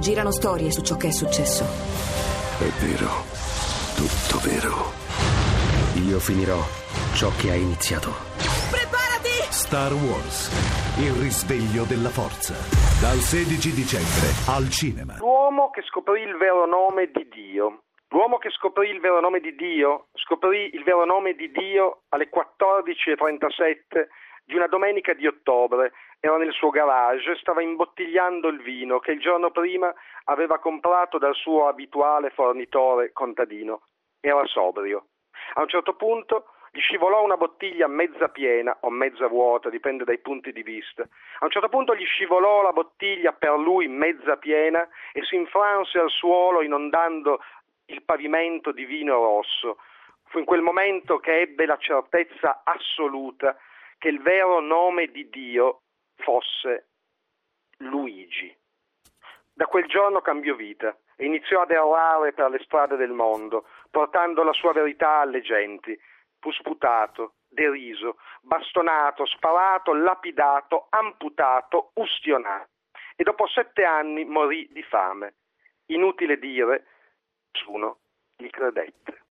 Girano storie su ciò che è successo. È vero, tutto vero. Io finirò ciò che ha iniziato. Preparati! Star Wars, il risveglio della forza. Dal 16 dicembre al cinema. L'uomo che scoprì il vero nome di Dio. L'uomo che scoprì il vero nome di Dio scoprì il vero nome di Dio alle 14.37 di una domenica di ottobre. Era nel suo garage e stava imbottigliando il vino che il giorno prima aveva comprato dal suo abituale fornitore contadino. Era sobrio. A un certo punto gli scivolò una bottiglia mezza piena o mezza vuota, dipende dai punti di vista. A un certo punto gli scivolò la bottiglia per lui mezza piena e si infranse al suolo inondando il pavimento di vino rosso. Fu in quel momento che ebbe la certezza assoluta che il vero nome di Dio fosse Luigi. Da quel giorno cambiò vita e iniziò ad errare per le strade del mondo, portando la sua verità alle genti. Fu sputato, deriso, bastonato, sparato, lapidato, amputato, ustionato e dopo sette anni morì di fame. Inutile dire, nessuno gli credette.